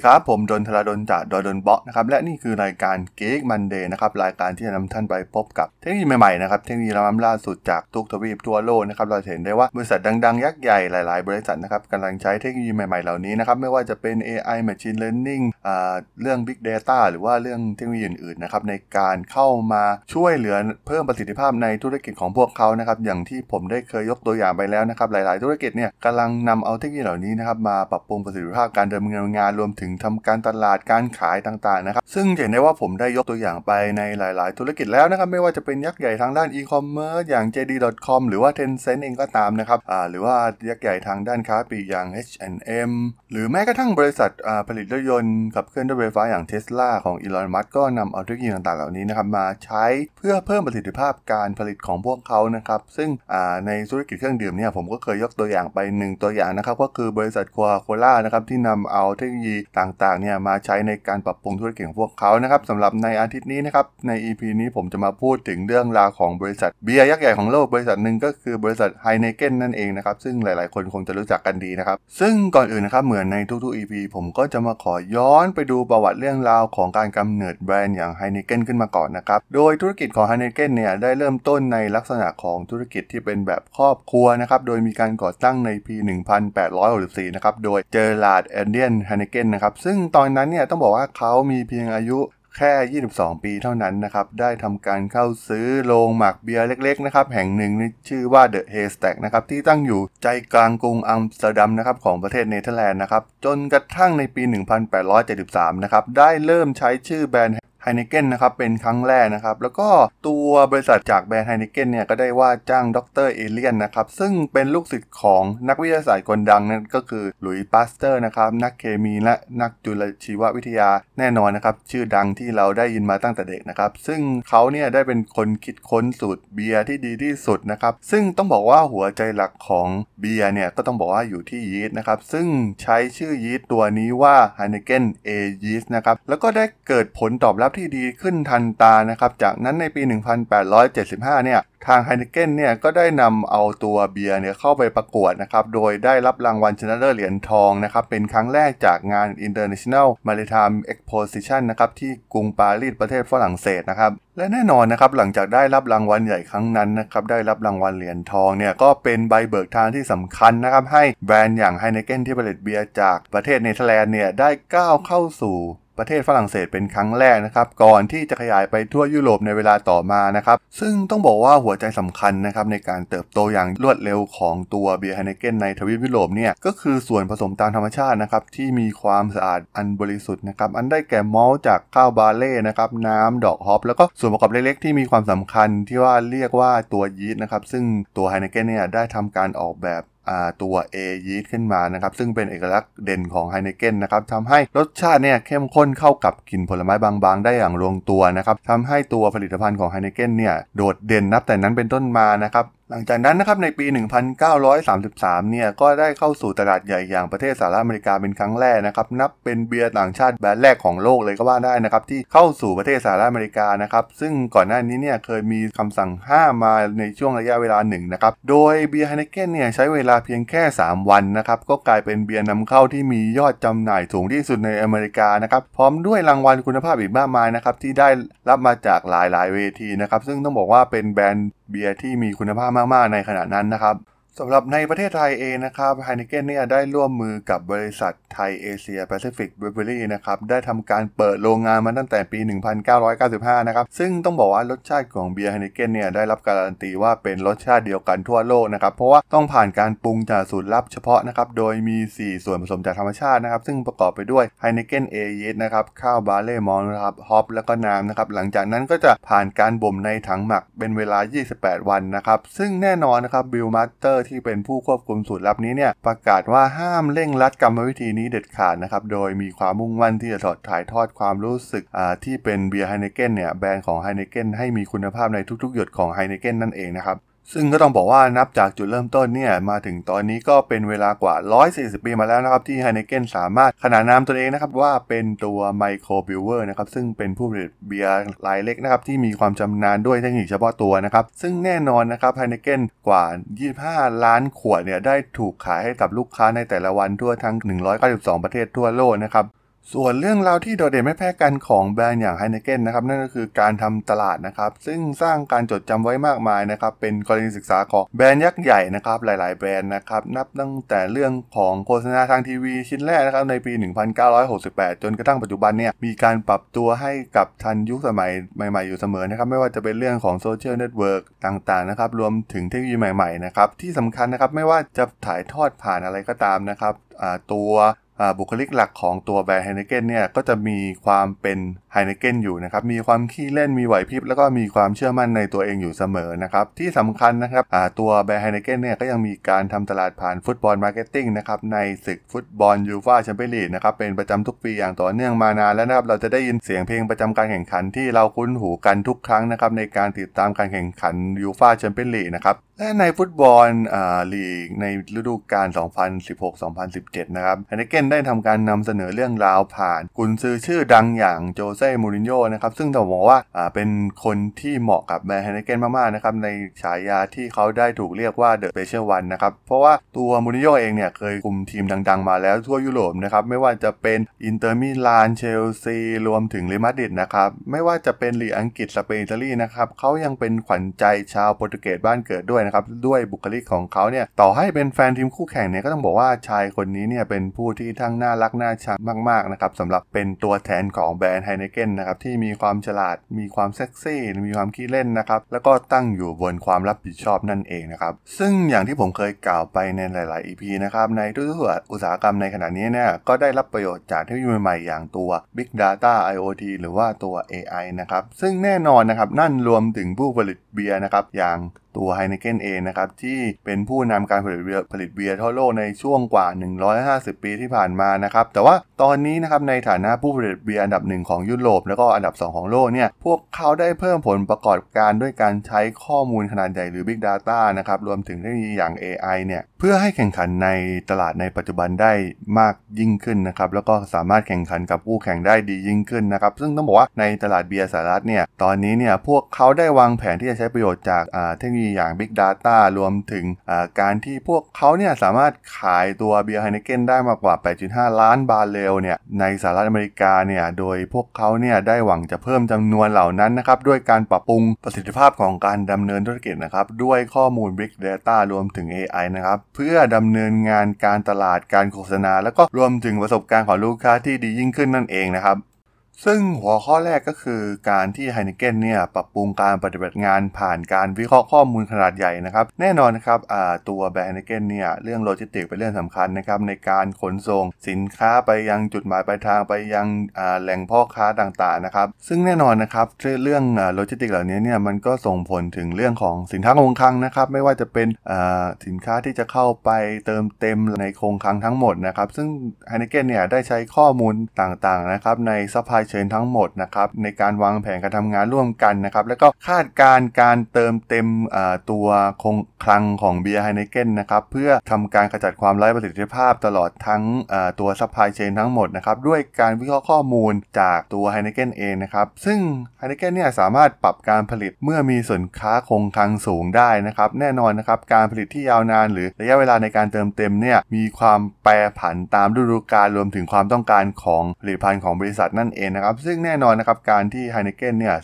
สวัสดีครับ ผมดนทราดนจากดนดนเบาะนะครับและนี่คือรายการเก๊กมันเดย์นะครับรายการที่จะนำท่านไปพบกับเทคโนโลยีใหม่ๆนะครับเทคโนโลยีล้ำล่าสุดจากทุกทวีปทั่วโลกนะครับเราเห็นได้ว่าบริษัทดังๆ ยักษ์ใหญ่หลายๆ บริษัทนะครับกำลังใช้เทคโนโลยีใหม่ๆ เหล่านี้นะครับไม่ว่าจะเป็น AI Machine Learning อ่าเรื่อง Big Data หรือว่าเรื่องเทคโนโลยีอื่นๆนะครับในการเข้ามาช่วยเหลือเพิ่มประสิทธิภาพในธุรกิจของพวกเขานะครับอย่างที่ผมได้เคยยกตัวอย่างไปแล้วนะครับหลาย ๆ ธุรกิจเนี่ยกำลังนำเอาเทคโนโลยีเหล่านี้นะครับมาปรับปรุงประสิทธิภาพการดำเนินงานรวมถึงทำการตลาดการขายต่างๆนะครับซึ่งเห็นได้ว่าผมได้ยกตัวอย่างไปในหลายๆ ธุรกิจแล้วนะครับไม่ว่าจะเป็นยักษ์ใหญ่ทางด้านอีคอมเมิร์ซอย่าง JD.com หรือว่า Tencent เองก็ตามนะครับอ่าหรือว่ายักษ์ใหญ่ทางด้านค้าปลีกอย่าง H&M หรือแม้กระทั่งบริษัทผลิตรถยนต์ขับเคลื่อนด้วยไฟฟ้าอย่าง Tesla ของอีลอนมัสก์ก็นำเอาเทคโนโลยีต่างๆเหล่านี้นะครับมาใช้เพื่อเพิ่มประสิทธิภาพการผลิตของพวกเขานะครับซึ่งในธุรกิจเครื่องดื่มเนี่ยผมก็เคยยกตัวอย่างไปหนึ่งตัวอย่างนะครับก็คือบริษัทคคาโคล่านะครับที่นำเอาเทคโนโลยีต่างๆเนี่ยมาใช้ในการปรับปรุงธุรกิจของพวกเขานะครับสำหรับในอาทิตย์นี้นะครับใน EP นี้ผมจะมาพูดถึงเรื่องราวของบริษัทเบียร์ยักษ์ใหญ่ของโลกบริษัทหนึ่งก็คือบริษัท Heineken นั่นเองนะครับซึ่งหลายๆ คนคงจะรู้จักกันดีนะครับซึ่งก่อนอื่นนะครับเหมือนในทุกๆ EP ผมก็จะมาขอย้อนไปดูประวัติเรื่องราวของการกำเนิดแบรนด์อย่าง Heineken ขึ้นมาก่อนนะครับโดยธุรกิจของ Heineken เนี่ยได้เริ่มต้นในลักษณะของธุรกิจที่เป็นแบบครอบครัวนะครับโดยมีการก่อตั้งในปี 1864 นะครับโดย Gerard Adriaan Heineken นะครับซึ่งตอนนั้นเนี่ยต้องบอกว่าเขามีเพียงอายุแค่ 22 ปีเท่านั้นนะครับ ได้ทำการเข้าซื้อโรงหมักเบียร์เล็กๆนะครับ แห่งหนึ่งในชื่อว่า The Haystack นะครับ ที่ตั้งอยู่ใจกลางกรุงอัมสเตอร์ดัมนะครับของประเทศเนเธอร์แลนด์นะครับ จนกระทั่งในปี 1873 นะครับ ได้เริ่มใช้ชื่อแบรนด์ Heineken นะครับเป็นครั้งแรกนะครับ แล้วก็ตัวบริษัทจากแบรนด์ Heineken เนี่ยก็ได้ว่าจ้างดร. Elion นะครับ ซึ่งเป็นลูกศิษย์ของนักวิทยาศาสตร์คนดังนั่นก็คือหลุยส์ปาสเตอร์นะครับ นักเคมีและนักจุลชีววิทยาแน่นอนนะครับ ชื่อดังที่เราได้ยินมาตั้งแต่เด็กนะครับ ซึ่งเขาเนี่ยได้เป็นคนคิดค้นสูตรเบียร์ที่ดีที่สุดนะครับ ซึ่งต้องบอกว่าหัวใจหลักของเบียร์เนี่ยก็ต้องบอกว่าอยู่ที่ยีสต์นะครับ ซึ่งใช้ชื่อยีสต์ตัวนี้ว่า Heineken A-yeast นะครับแล้วก็ได้เกิดผลตอบรับที่ดีขึ้นทันตานะครับจากนั้นในปี 1875 เนี่ยทาง Heineken เนี่ยก็ได้นำเอาตัวเบียร์เนี่ยเข้าไปประกวดนะครับโดยได้รับรางวัลชนะเลิศเหรียญทองนะครับเป็นครั้งแรกจากงาน International Maritime Exposition นะครับที่กรุงปารีสประเทศฝรั่งเศสนะครับและแน่นอนนะครับหลังจากได้รับรางวัลใหญ่ครั้งนั้นนะครับได้รับรางวัลเหรียญทองเนี่ยก็เป็นใบเบิกทางที่สำคัญนะครับให้แบรนด์อย่าง Heineken ที่ผลิตเบียร์จากประเทศเนเธอร์แลนด์เนี่ยได้ก้าวเข้าสู่ ประเทศฝรั่งเศสเป็นครั้งแรกนะครับ ก่อนที่จะขยายไปทั่วยุโรปในเวลาต่อมานะครับ ซึ่งต้องบอกว่าหัวใจสำคัญนะครับในการเติบโตอย่างรวดเร็วของตัวเบียร์ไฮเนเกนในทวีปยุโรปเนี่ยก็คือส่วนผสมตามธรรมชาตินะครับที่มีความสะอาดอันบริสุทธิ์นะครับอันได้แก่มอลจากข้าวบาเล่นะครับน้ำดอกฮอปแล้วก็ส่วนประกอบเล็กๆ ที่มีความสำคัญที่ว่าเรียกว่าตัวยีสต์นะครับซึ่งตัวไฮเนเกนเนี่ยได้ทำการออกแบบตัว A ยีสต์ขึ้นมานะครับ ซึ่งเป็นเอกลักษณ์เด่นของไฮเนเกนนะครับทำให้รสชาติเนี่ยเข้มข้นเข้ากับกลิ่นผลไม้บางๆ ได้อย่างลงตัวนะครับทำให้ตัวผลิตภัณฑ์ของไฮเนเกนเนี่ยโดดเด่นนับแต่นั้นเป็นต้นมานะครับ หลังจากนั้นนะครับในปี 1933 เนี่ยก็ได้เข้าสู่ตลาดใหญ่อย่างประเทศสหรัฐอเมริกาเป็นครั้งแรกนะครับนับเป็นเบียร์ต่างชาติแบรนด์แรกของโลกเลยก็ว่าได้นะครับที่เข้าสู่ประเทศสหรัฐอเมริกานะครับซึ่งก่อนหน้านี้เนี่ยเคยมีคำสั่งห้ามมาในช่วงระยะเวลาหนึ่งนะครับโดยเบียร์ไฮเนเกนเนี่ยใช้เวลาเพียงแค่ 3 วันนะครับก็กลายเป็นเบียร์นำเข้าที่มียอดจำหน่ายสูงที่สุดในอเมริกานะครับพร้อมด้วยรางวัลคุณภาพอีกมากมายนะครับที่ได้รับมาจากหลายๆ เวทีนะครับซึ่งต้องบอกว่าเป็นแบรนด์ เบียร์ที่มีคุณภาพมากๆในขณะนั้นนะครับ สำหรับในประเทศไทยเองนะครับไฮนิเกนเนี่ยได้ร่วมมือกับบริษัทไทยเอเชียแปซิฟิกบริวเวอรี่นะครับได้ทำการเปิดโรงงานมาตั้งแต่ปี 1995 นะครับ ซึ่งต้องบอกว่ารสชาติของเบียร์ไฮนิเกนเนี่ยได้รับการันตีว่าเป็นรสชาติเดียวกันทั่วโลกนะครับ เพราะว่าต้องผ่านการปรุงจากสูตรลับเฉพาะนะครับ โดยมี 4 ส่วนผสมจากธรรมชาตินะครับ ซึ่งประกอบไปด้วยไฮนิเกน A-Yeast นะครับข้าวบาร์เลย์มอลต์นะครับฮอปแล้วก็น้ำนะครับหลังจากนั้นก็จะผ่านการบ่มในถังหมักเป็นเวลา 28 วันนะครับซึ่งแน่นอนนะครับ brewmaster ที่เป็นผู้ควบคุมสูตรลับนี้เนี่ยประกาศว่าห้ามเร่งรัดกรรมวิธีนี้เด็ดขาดนะครับโดยมีความมุ่งมั่นที่จะถอดถ่ายทอดความรู้สึกที่เป็นเบียร์ไฮเนเกนเนี่ยแบรนด์ของไฮเนเกนให้มีคุณภาพในทุกๆ หยดของไฮเนเกนนั่นเองนะครับ ซึ่งก็ต้องบอกว่านับจากจุดเริ่มต้นเนี่ยมาถึงตอนนี้ก็เป็นเวลากว่า 140 ปีมาแล้วนะครับ ที่ไฮเนเกนสามารถขนานนามตัวเองนะครับว่าเป็นตัว microbrewer นะครับซึ่งเป็นผู้ผลิตเบียร์รายเล็กนะครับที่มีความชำนาญด้วยเทคนิคเฉพาะตัวนะครับ ซึ่งแน่นอนนะครับไฮเนเกนกว่า 25 ล้านขวดเนี่ยได้ถูกขายให้กับลูกค้าในแต่ละวันทั่วทั้ง 192 ประเทศทั่วโลกนะครับ ส่วนเรื่องราวที่โดดเด่นไม่แพ้กันของแบรนด์อย่างไฮเนเกนนะครับนั่นก็คือการทำตลาดนะครับซึ่งสร้างการจดจำไว้มากมายนะครับเป็นกรณีศึกษาของแบรนด์ยักษ์ใหญ่นะครับหลาย ๆ แบรนด์นะครับนับตั้งแต่เรื่องของโฆษณาทางทีวีชิ้นแรกนะครับในปี 1968 จนกระทั่งปัจจุบันเนี่ยมีการปรับตัวให้กับทันยุคสมัยใหม่ ๆ อยู่เสมอนะครับไม่ว่าจะเป็นเรื่องของ social network ต่าง ๆ นะครับรวมถึงเทคโนโลยีใหม่ ๆ นะครับที่สำคัญนะครับไม่ว่าจะถ่ายทอดผ่านอะไรก็ตามนะครับตัว บุคลิกหลักของตัวแบรนด์ไฮเนเกนเนี่ยก็จะมีความเป็นไฮเนเกนอยู่นะครับ มีความขี้เล่นมีไหวพริบ แล้วก็มีความเชื่อมั่นในตัวเองอยู่เสมอนะครับ ที่สำคัญนะครับตัวแบรนด์ไฮเนเกนเนี่ยก็ยังมีการทำตลาดผ่าน football marketing นะครับในศึกฟุตบอลยูฟ่าแชมเปี้ยนลีกนะครับเป็นประจำทุกปีอย่างต่อเนื่องมานานแล้วนะครับเราจะได้ยินเสียงเพลงประจำการแข่งขันที่เราคุ้นหูกันทุกครั้งนะครับในการติดตามการแข่งขันยูฟ่าแชมเปี้ยนลีกนะครับและในฟุตบอลลีกในฤดูกาล2016-2017 นะครับไฮเนเกนได้ทำการนำเสนอเรื่องราวผ่านกุนซือชื่อดังอย่างโชเซ่มูรินโญ่นะครับซึ่งต้องบอกว่าเป็นคนที่เหมาะกับแบรนด์ไฮเนเกนมากๆนะครับในฉายาที่เขาได้ถูกเรียกว่า The Special One นะครับเพราะว่าตัวมูรินโญ่เองเนี่ยเคยคุมทีมดัง ๆ มาแล้วทั่วยุโรปนะครับไม่ว่าจะเป็นอินเตอร์มิลานเชลซีรวมถึงเรอัลมาดริดนะครับไม่ว่าจะเป็นลีกอังกฤษสเปนอิตาลีนะครับเขายังเป็นขวัญใจชาวโปรตุเกสบ้านเกิดด้วยนะครับด้วยบุคลิกของเขาเนี่ยต่อให้เป็นแฟนทีมคู่แข่งเนี่ยก็ต้องบอกว่าชายคนนี้เนี่ยเป็นผู้ที่ทั้งน่ารักน่าชังมากๆนะครับสำหรับเป็นตัวแทนของแบรนด์ไฮเนเกนนะครับที่มีความฉลาด มีความเซ็กซี่ มีความขี้เล่นนะครับแล้วก็ตั้งอยู่บนความรับผิดชอบนั่นเองนะครับซึ่งอย่างที่ผมเคยกล่าวไปในหลาย ๆ EP นะครับในทุกๆอุตสาหกรรมในขณะนี้เนี่ยก็ได้รับประโยชน์จากเทคโนโลยีใหม่ๆอย่างตัว Big Data IoT หรือว่าตัว AI นะครับซึ่งแน่นอนนะครับนั่นรวมถึงผู้ผลิตเบียร์นะครับอย่างตัวไฮเนเกนเองนะครับที่เป็นผู้นำการผลิตเบียร์ผลิตเบียร์ทั่วโลกในช่วงกว่า 150 ปีที่ผ่านมานะครับแต่ว่าตอนนี้นะครับในฐานะผู้ผลิตเบียร์อันดับหนึ่งของยุโรปแล้วก็อันดับ 2 ของโลกเนี่ยพวกเขาได้เพิ่มผลประกอบการด้วยการใช้ข้อมูลขนาดใหญ่หรือ Big Data นะครับรวมถึงเทคโนโลยีอย่าง AI เนี่ยเพื่อให้แข่งขันในตลาดในปัจจุบันได้มากยิ่งขึ้นนะครับแล้วก็สามารถแข่งขันกับคู่แข่งได้ดียิ่งขึ้นนะครับซึ่งต้องบอกว่าในตลาดเบียร์สหรัฐเนี่ยตอนนี้เนี่ยพวกเขาได้วางแผนที่จะใช้ประโยชน์จากเทคโนโลยีีอย่าง Big Data รวมถึงการที่พวกเขาเนี่ยสามารถขายตัวเบียร์ไฮเนเกนได้มากกว่า 8.5 ล้านบาร์เรลเนี่ยในสหรัฐอเมริกาเนี่ยโดยพวกเขาเนี่ยได้หวังจะเพิ่มจำนวนเหล่านั้นนะครับด้วยการปรับปรุงประสิทธิภาพของการดำเนินธุรกิจนะครับด้วยข้อมูล Big Data รวมถึง AI นะครับเพื่อดำเนินงานการตลาดการโฆษณา แล้วก็รวมถึงประสบการณ์ของลูกค้าที่ดียิ่งขึ้นนั่นเองนะครับ ซึ่งหัวข้อแรกก็คือการที่ไฮนิเกนเนี่ยปรับปรุงการปฏิบัติงานผ่านการวิเคราะห์ข้อมูลขนาดใหญ่นะครับ แน่นอนนะครับตัวแบรนด์ไฮนิเกนเนี่ยเรื่องโลจิสติกเป็นเรื่องสำคัญนะครับในการขนส่งสินค้าไปยังจุดหมายปลายทางไปยังแหล่งพ่อค้าต่างๆนะครับ ซึ่งแน่นอนนะครับเรื่องโลจิสติกเหล่านี้เนี่ยมันก็ส่งผลถึงเรื่องของสินค้าคงคลังนะครับ ไม่ว่าจะเป็นสินค้าที่จะเข้าไปเติมเต็มในคงคลังทั้งหมดนะครับ ซึ่งไฮนิเกนเนี่ยได้ใช้ข้อมูลต่างๆนะครับใน supply chain ทั้งหมดนะครับในการวางแผนการทำงานร่วมกันนะครับแล้วก็คาดการณ์การเติมเต็มตัวคงคลังของเบียร์ไฮเนเกนนะครับเพื่อทำการขจัดความไร้ประสิทธิภาพตลอดทั้งตัว supply chain ทั้งหมดนะครับด้วยการวิเคราะห์ข้อมูลจากตัวไฮเนเกนเองนะครับซึ่งไฮเนเกนเนี่ยสามารถปรับการผลิตเมื่อมีสินค้าคงคลังสูงได้นะครับแน่นอนนะครับการผลิตที่ยาวนาน หรือระยะเวลาในการเติมเต็มเนี่ยมีความแปรผันตามฤดูกาลรวมถึงความต้องการของผลิตภัณฑ์ของบริษัทนั่นเองนะครับ ซึ่งแน่นอนนะครับการที่ไฮเนเกนเนี่ย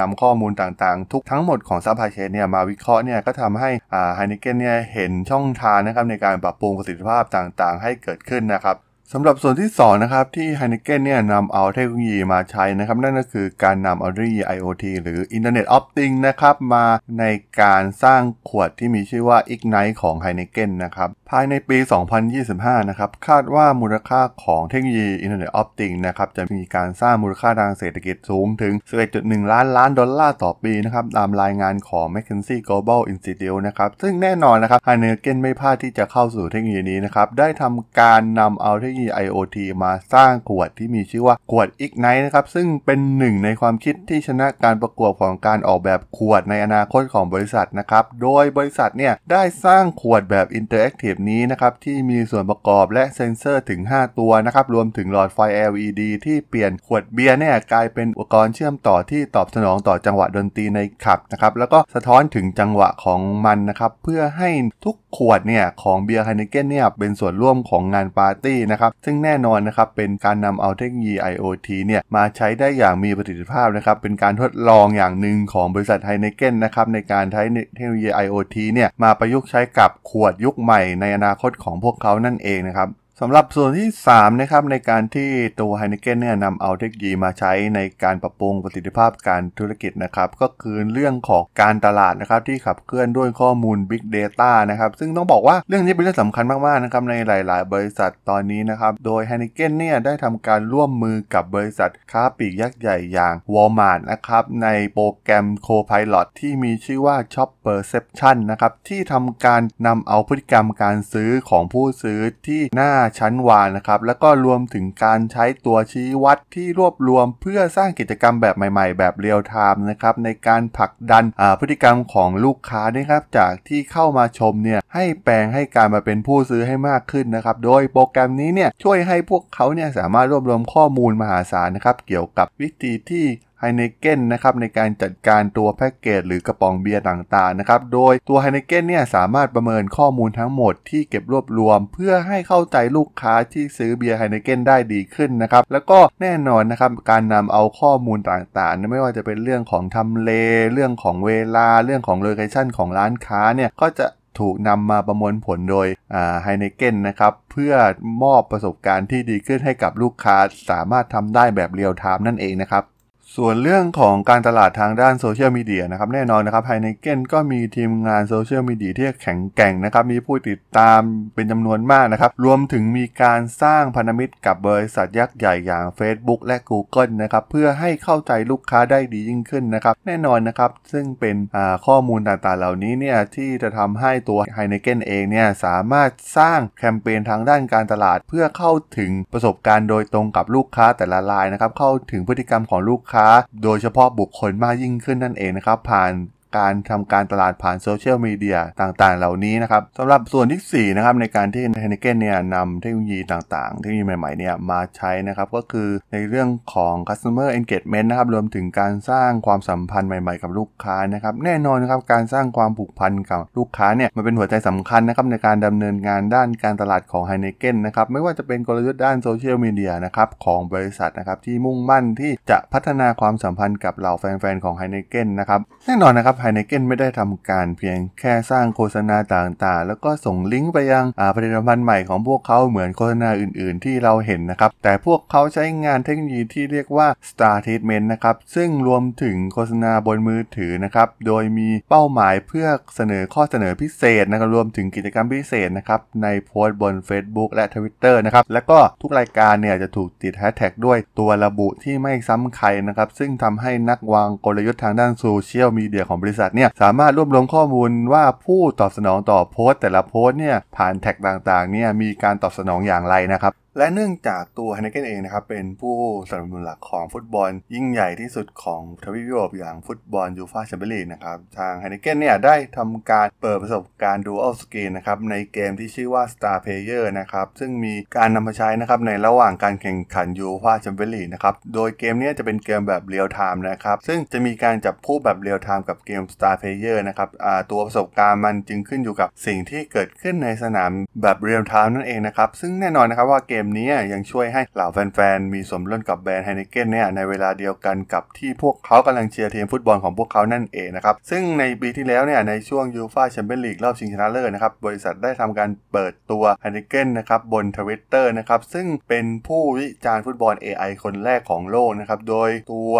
นำข้อมูลต่างๆ ทุกทั้งหมดของ supply chain เนี่ยมาวิเคราะห์เนี่ยก็ทำให้ไฮเนเกนเนี่ยเห็นช่องทางนะครับในการปรับปรุงประสิทธิภาพต่างๆ ให้เกิดขึ้นนะครับสำหรับส่วนที่2นะครับที่ Heineken เนี่ยนำเอาเทคโนโลยีมาใช้นะครับนั่นก็คือการนำเอาเทคโนโลยี IoT หรือ Internet of Things นะครับมาในการสร้างขวดที่มีชื่อว่า Ignite ของ Heineken นะครับายในปี 2025 นะครับ คาดว่ามูลค่าของเทคโนโลยี Internet of Things นะครับ จะมีการสร้างมูลค่าทางเศรษฐกิจสูงถึง 11.1 ล้านล้านดอลลาร์ต่อปีนะครับ ตามรายงานของ McKinsey Global Institute นะครับ ซึ่งแน่นอนนะครับ Heineken ไม่พลาดที่จะเข้าสู่เทคโนโลยีนี้นะครับ ได้ทำการนำเอาเทคโนโลยี IoT มาสร้างขวดที่มีชื่อว่าขวด Ignite นะครับ ซึ่งเป็นหนึ่งในความคิดที่ชนะการประกวดของการออกแบบขวดในอนาคตของบริษัทนะครับ โดยบริษัทเนี่ยได้สร้างขวดแบบ Interactive นี้นะครับที่มีส่วนประกอบและเซ็นเซอร์ถึง 5 ตัวนะครับรวมถึงหลอดไฟ LED ที่เปลี่ยนขวดเบียร์เนี่ยกลายเป็นอุปกรณ์เชื่อมต่อที่ตอบสนองต่อจังหวะดนตรีในคลับนะครับแล้วก็สะท้อนถึงจังหวะของมันนะครับเพื่อให้ทุกขวดเนี่ยของเบียร์ไฮเนเกนเนี่ยเป็นส่วนร่วมของงานปาร์ตี้นะครับซึ่งแน่นอนนะครับเป็นการนำเอาเทคโนโลยี IoT เนี่ยมาใช้ได้อย่างมีประสิทธิภาพนะครับเป็นการทดลองอย่างหนึ่งของบริษัทไฮเนเกนนะครับในการใช้เทคโนโลยี IoT เนี่ยมาประยุกต์ใช้กับขวดยุคใหม่ในอนาคตของพวกเขานั่นเองนะครับ สำหรับส่วนที่ 3 นะครับในการที่ตัว Heineken เนี่ยนำเอาเทคโนโลยีมาใช้ในการปรับปรุงประสิทธิภาพการธุรกิจนะครับ ก็คือเรื่องของการตลาดนะครับที่ขับเคลื่อนด้วยข้อมูล Big Data นะครับ ซึ่งต้องบอกว่าเรื่องนี้เป็นเรื่องสำคัญมาก ๆ นะครับ ในหลาย ๆ บริษัทตอนนี้นะครับ โดย Heineken เนี่ยได้ทำการร่วมมือกับบริษัทค้าปลีกยักษ์ใหญ่อย่าง Walmart นะครับในโปรแกรม Copilot ที่มีชื่อว่า Shop Perception นะครับที่ทำการนำเอาพฤติกรรมการซื้อของผู้ซื้อที่หน้าชั้นวางนะครับ แล้วก็รวมถึงการใช้ตัวชี้วัดที่รวบรวมเพื่อสร้างกิจกรรมแบบใหม่ ๆ แบบเรียลไทม์นะครับในการผลักดันพฤติกรรมของลูกค้านะครับจากที่เข้ามาชมเนี่ยให้แปลงให้การมาเป็นผู้ซื้อให้มากขึ้นนะครับโดยโปรแกรมนี้เนี่ยช่วยให้พวกเขาเนี่ยสามารถรวบรวมข้อมูลมหาศาลนะครับเกี่ยวกับวิธีที่ ไฮเนเกนนะครับในการจัดการตัวแพ็กเกจหรือกระป๋องเบียร์ต่างๆนะครับโดยตัวไฮเนเกนเนี่ยสามารถประเมินข้อมูลทั้งหมดที่เก็บรวบรวม เพื่อให้เข้าใจลูกค้าที่ซื้อเบียร์ไฮเนเกนได้ดีขึ้นนะครับแล้วก็แน่นอนนะครับการนำเอาข้อมูลต่างๆ ไม่ว่าจะเป็นเรื่องของทำเล เรื่องของเวลาเรื่องของ location ของร้านค้าเนี่ยก็จะถูกนำมาประมวลผลโดยไฮเนเกนนะครับเพื่อมอบประสบการณ์ที่ดีขึ้นให้กับลูกค้าสามารถทำได้แบบเรียลไทม์นั่นเองนะครับ ส่วนเรื่องของการตลาดทางด้านโซเชียลมีเดียนะครับแน่นอนนะครับไฮเนเกนก็มีทีมงานโซเชียลมีเดียที่แข็งแกร่งนะครับมีผู้ติดตามเป็นจำนวนมากนะครับ รวมถึงมีการสร้างพันธมิตรกับบริษัทยักษ์ใหญ่อย่าง Facebook และ Google นะครับเพื่อให้เข้าใจลูกค้าได้ดียิ่งขึ้นนะครับ แน่นอนนะครับ ซึ่งเป็นข้อมูลต่างๆเหล่านี้เนี่ยที่จะทำให้ตัวไฮเนเกนเองเนี่ยสามารถสร้างแคมเปญทางด้านการตลาด เพื่อเข้าถึงประสบการณ์โดยตรงกับลูกค้าแต่ละรายนะครับเข้าถึงพฤติกรรมของลูกค้าโดยเฉพาะบุคคลมากยิ่งขึ้นนั่นเองนะครับ ผ่าน การทำการตลาดผ่านโซเชียลมีเดียต่างๆ เหล่านี้นะครับสำหรับส่วนที่4นะครับในการที่ไฮเนเกนเนี่ยนำเทคโนโลยีต่างๆ เทคโนโลยีใหม่ๆเนี่ยมาใช้นะครับก็คือในเรื่องของ customer engagement นะครับรวมถึงการสร้างความสัมพันธ์ใหม่ๆ กับลูกค้านะครับแน่นอนนะครับการสร้างความผูกพันกับลูกค้าเนี่ยมันเป็นหัวใจสำคัญนะครับในการดำเนินงานด้านการตลาดของไฮเนเกนนะครับไม่ว่าจะเป็นกลยุทธ์ด้านโซเชียลมีเดียนะครับของบริษัทนะครับที่มุ่งมั่นที่จะพัฒนาความสัมพันธ์กับเหล่าแฟนๆของไฮเนเกนนะครับแน่นอนนะครับไฮเนเกนไม่ได้ทำการเพียงแค่สร้างโฆษณาต่างๆ แล้วก็ส่งลิงก์ไปยังผลิตภัณฑ์ใหม่ของพวกเขาเหมือนโฆษณาอื่นๆ ที่เราเห็นนะครับ แต่พวกเขาใช้งานเทคโนโลยีที่เรียกว่า Star Treatment นะครับ ซึ่งรวมถึงโฆษณาบนมือถือนะครับ โดยมีเป้าหมายเพื่อเสนอข้อเสนอพิเศษนะครับรวมถึงกิจกรรมพิเศษนะครับในโพสต์บน Facebook และ Twitter นะครับแล้วก็ทุกรายการเนี่ยจะถูกติดแฮชแท็กด้วยตัวระบุที่ไม่ซ้ำใครนะครับซึ่งทำให้นักวางกลยุทธ์ทางด้านโซเชียลมีเดียของบริษัทเนี่ยสามารถรวบรวมข้อมูลว่าผู้ตอบสนองต่อโพสต์ แต่ละโพสต์เนี่ยผ่านแท็กต่างๆเนี่ยมีการตอบสนองอย่างไรนะครับ และเนื่องจากตัวไฮเนเกนเองนะครับเป็นผู้สนับสนุนหลักของฟุตบอล ยิ่งใหญ่ที่สุดของทวีปยุโรปอย่างฟุตบอลยูฟ่าแชมเปี้ยนลีกนะครับทางไฮเนเกนเนี่ยได้ทำการเปิดประสบการณ์ dual screen นะครับในเกมที่ชื่อว่า Star Player นะครับซึ่งมีการนำมาใช้นะครับในระหว่างการแข่งขันยูฟ่าแชมเปี้ยนลีกนะครับโดยเกมนี้จะเป็นเกมแบบเรียลไทม์นะครับซึ่งจะมีการจับคู่แบบเรียลไทม์กับเกม Star Player นะครับตัวประสบการณ์มันจึงขึ้นอยู่กับสิ่งที่เกิดขึ้นในสนามแบบเรียลไทม์นั่นเองนะครับซึ่งแน่นอนนะครับว่าเกมนี้ยังช่วยให้เหล่าแฟนๆ มีส่วนร่วมกับแบรนด์ไฮเนเกนเนี่ยในเวลาเดียวกันกับที่พวกเขากำลังเชียร์ทีมฟุตบอลของพวกเขานั่นเองนะครับ ซึ่งในปีที่แล้วเนี่ยในช่วงยูฟ่าแชมเปี้ยนลีกรอบชิงชนะเลิศนะครับ บริษัทได้ทำการเปิดตัวไฮเนเกนนะครับบนทวิตเตอร์นะครับ ซึ่งเป็นผู้วิจารณ์ฟุตบอล AI คนแรกของโลกนะครับ โดยตัว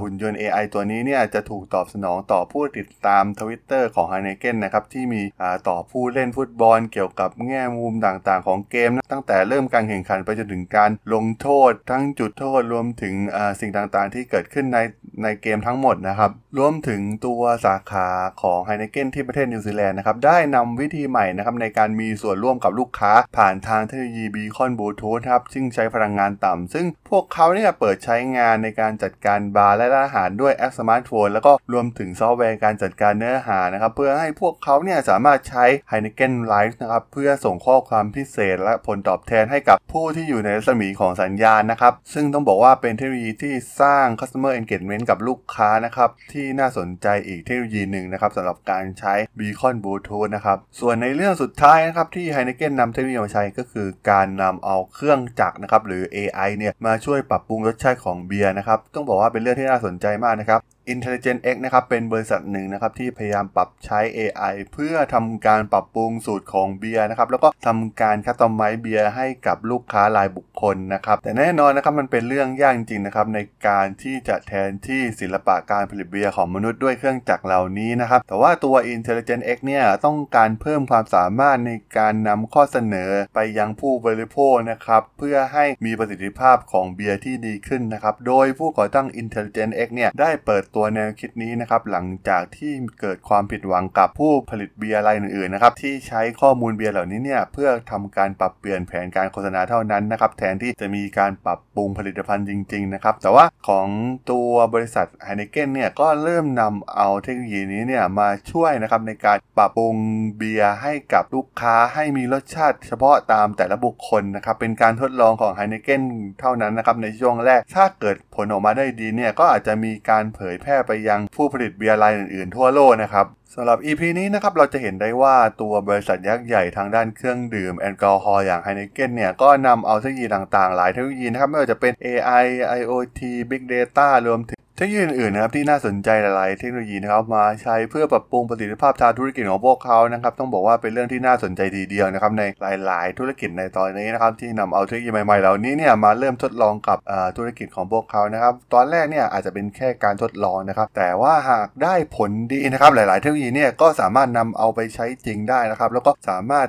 หุ่นยนต์ AI ตัวนี้เนี่ยจะถูกตอบสนองต่อผู้ติดตามทวิตเตอร์ของไฮเนเกนนะครับที่มีต่อผู้เล่นฟุตบอลเกี่ยวกับแง่มุมต่างๆ ของเกม ตั้งแต่เริ่มการแข่งขันไปจนถึงการลงโทษทั้งจุดโทษรวมถึงสิ่งต่างๆ ที่เกิดขึ้นใน ในเกมทั้งหมดนะครับ รวมถึงตัวสาขาของไฮเนเกนที่ประเทศนิวซีแลนด์นะครับ ได้นำวิธีใหม่นะครับในการมีส่วนร่วมกับลูกค้า ผ่านทางเทคโนโลยี beacon บลูทูธครับ ซึ่งใช้พลังงานต่ำ ซึ่งพวกเขาเนี่ยเปิดใช้งานในการจัดการบาร์และร้านอาหารด้วยแอปสมาร์ทโฟนแล้วก็รวมถึงซอฟต์แวร์การจัดการเนื้อหานะครับ เพื่อให้พวกเขาเนี่ยสามารถใช้ Heineken Live นะครับ เพื่อส่งข้อความพิเศษ และผลตอบแทนให้กับผู้ที่อยู่ในรัศมีของสัญญาณนะครับ ซึ่งต้องบอกว่าเป็นเทคโนโลยีที่สร้าง customer engagement กับลูกค้านะครับที่น่าสนใจอีกเทคโนโลยีหนึ่งนะครับสำหรับการใช้บีคอนบลูทูธนะครับส่วนในเรื่องสุดท้ายนะครับที่ไฮนิกเก้นำเทคโนโลยีมาใช้ก็คือการนำเอาเครื่องจักรนะครับหรือ AI เนี่ยมาช่วยปรับปรุงรสชาติของเบียร์นะครับต้องบอกว่าเป็นเรื่องที่น่าสนใจมากนะครับ Intelligent X นะครับเป็นบริษัทหนึ่งนะครับที่พยายามปรับใช้ AI เพื่อทำการปรับปรุงสูตรของเบียร์นะครับแล้วก็ทำการ customize เบียร์ให้กับลูกค้ารายบุคคลนะครับแต่แน่นอนนะครับมันเป็นเรื่องยากจริงๆนะครับในการที่จะแทนที่ศิลปะการผลิตเบียร์ของมนุษย์ด้วยเครื่องจักรเหล่านี้นะครับแต่ว่าตัว Intelligent X เนี่ยต้องการเพิ่มความสามารถในการนำข้อเสนอไปยังผู้บริโภคนะครับเพื่อให้มีประสิทธิภาพของเบียร์ที่ดีขึ้นนะครับโดยผู้ก่อตั้ง Intelligent X เนี่ยได้เปิดตัวแนวคิดนี้นะครับหลังจากที่เกิดความผิดหวังกับผู้ผลิตเบียร์รายอื่นๆนะครับที่ใช้ข้อมูลเบียร์เหล่านี้เนี่ยเพื่อทำการปรับเปลี่ยนแผนการโฆษณาเท่านั้นนะครับแทนที่จะมีการปรับปรุงผลิตภัณฑ์จริงๆนะครับแต่ว่าของตัวบริษัทไฮเนเกนเนี่ยก็เริ่มนำเอาเทคโนโลยีนี้เนี่ยมาช่วยนะครับในการปรับปรุงเบียร์ให้กับลูกค้าให้มีรสชาติเฉพาะตามแต่ละบุคคลนะครับเป็นการทดลองของไฮเนเกนเท่านั้นนะครับในช่วงแรกถ้าเกิดผลออกมาได้ดีเนี่ยก็อาจจะมีการเผยแพพร่ไปยังผู้ผลิตเบียร์รายอื่นๆทั่วโลกนะครับสำหรับ EP นี้นะครับเราจะเห็นได้ว่าตัวบริษัทยักษ์ใหญ่ทางด้านเครื่องดื่มแอลกอฮอล์อย่างไฮเนเกนเนี่ย ก็นำเอาเทคโนโลยีต่างๆ หลายเทคโนโลยีนะครับ ไม่ว่าจะเป็น AI IoT Big Data รวมถึง เทคโนโลยีอื่นๆนะครับที่น่าสนใจหลายๆ เทคโนโลยีนะครับมาใช้เพื่อปรับปรุงประสิทธิภาพทางธุรกิจของพวกเขานะครับต้องบอกว่าเป็นเรื่องที่น่าสนใจทีเดียวนะครับในหลาย ๆ ธุรกิจในตอนนี้นะครับที่นำเอาเทคโนโลยีใหม่ๆเหล่านี้เนี่ยมาเริ่มทดลองกับธุรกิจของพวกเขานะครับตอนแรกเนี่ยอาจจะเป็นแค่การทดลองนะครับแต่ว่าหากได้ผลดีนะครับหลาย ๆ เทคโนโลยีเนี่ยก็สามารถนำเอาไปใช้จริงได้นะครับแล้วก็สามารถ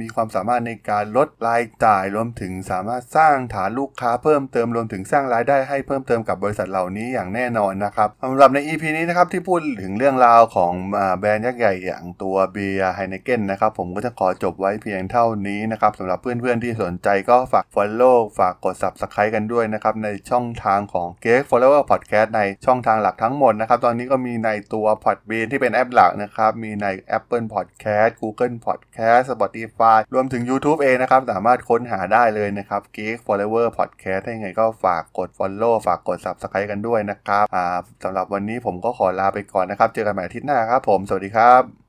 มีความสามารถในการลดรายจ่ายรวมถึงสามารถสร้างฐานลูกค้าเพิ่มเติมรวมถึงสร้างรายได้ให้เพิ่มเติมกับบริษัทเหล่านี้อย่างแน่นอนนะครับสำหรับใน EP นี้นะครับที่พูดถึงเรื่องราวของแบรนด์ยักษ์ใหญ่อย่างตัวเบียร์ไฮเนเกนนะครับผมก็จะขอจบไว้เพียงเท่านี้นะครับสำหรับเพื่อนๆที่สนใจก็ฝาก Follow ฝากกด Subscribe กันด้วยนะครับในช่องทางของ g a k Follower Podcast ในช่องทางหลักทั้งหมดนะครับตอนนี้ก็มีในตัว Podbean ที่เป็นแอปหลักนะครับมีใน Apple Podcast Google Podcast Spotify รวมถึง YouTube เองนะครับสามารถค้นหาได้เลยนะครับ g a k Follower Podcast ถ้ายังไงก็ฝากกด Follow ฝากกด Subscribe กันด้วยนะครนะครับสำหรับวันนี้ผมก็ขอลาไปก่อนนะครับ เจอกันใหม่อาทิตย์หน้าครับผม สวัสดีครับ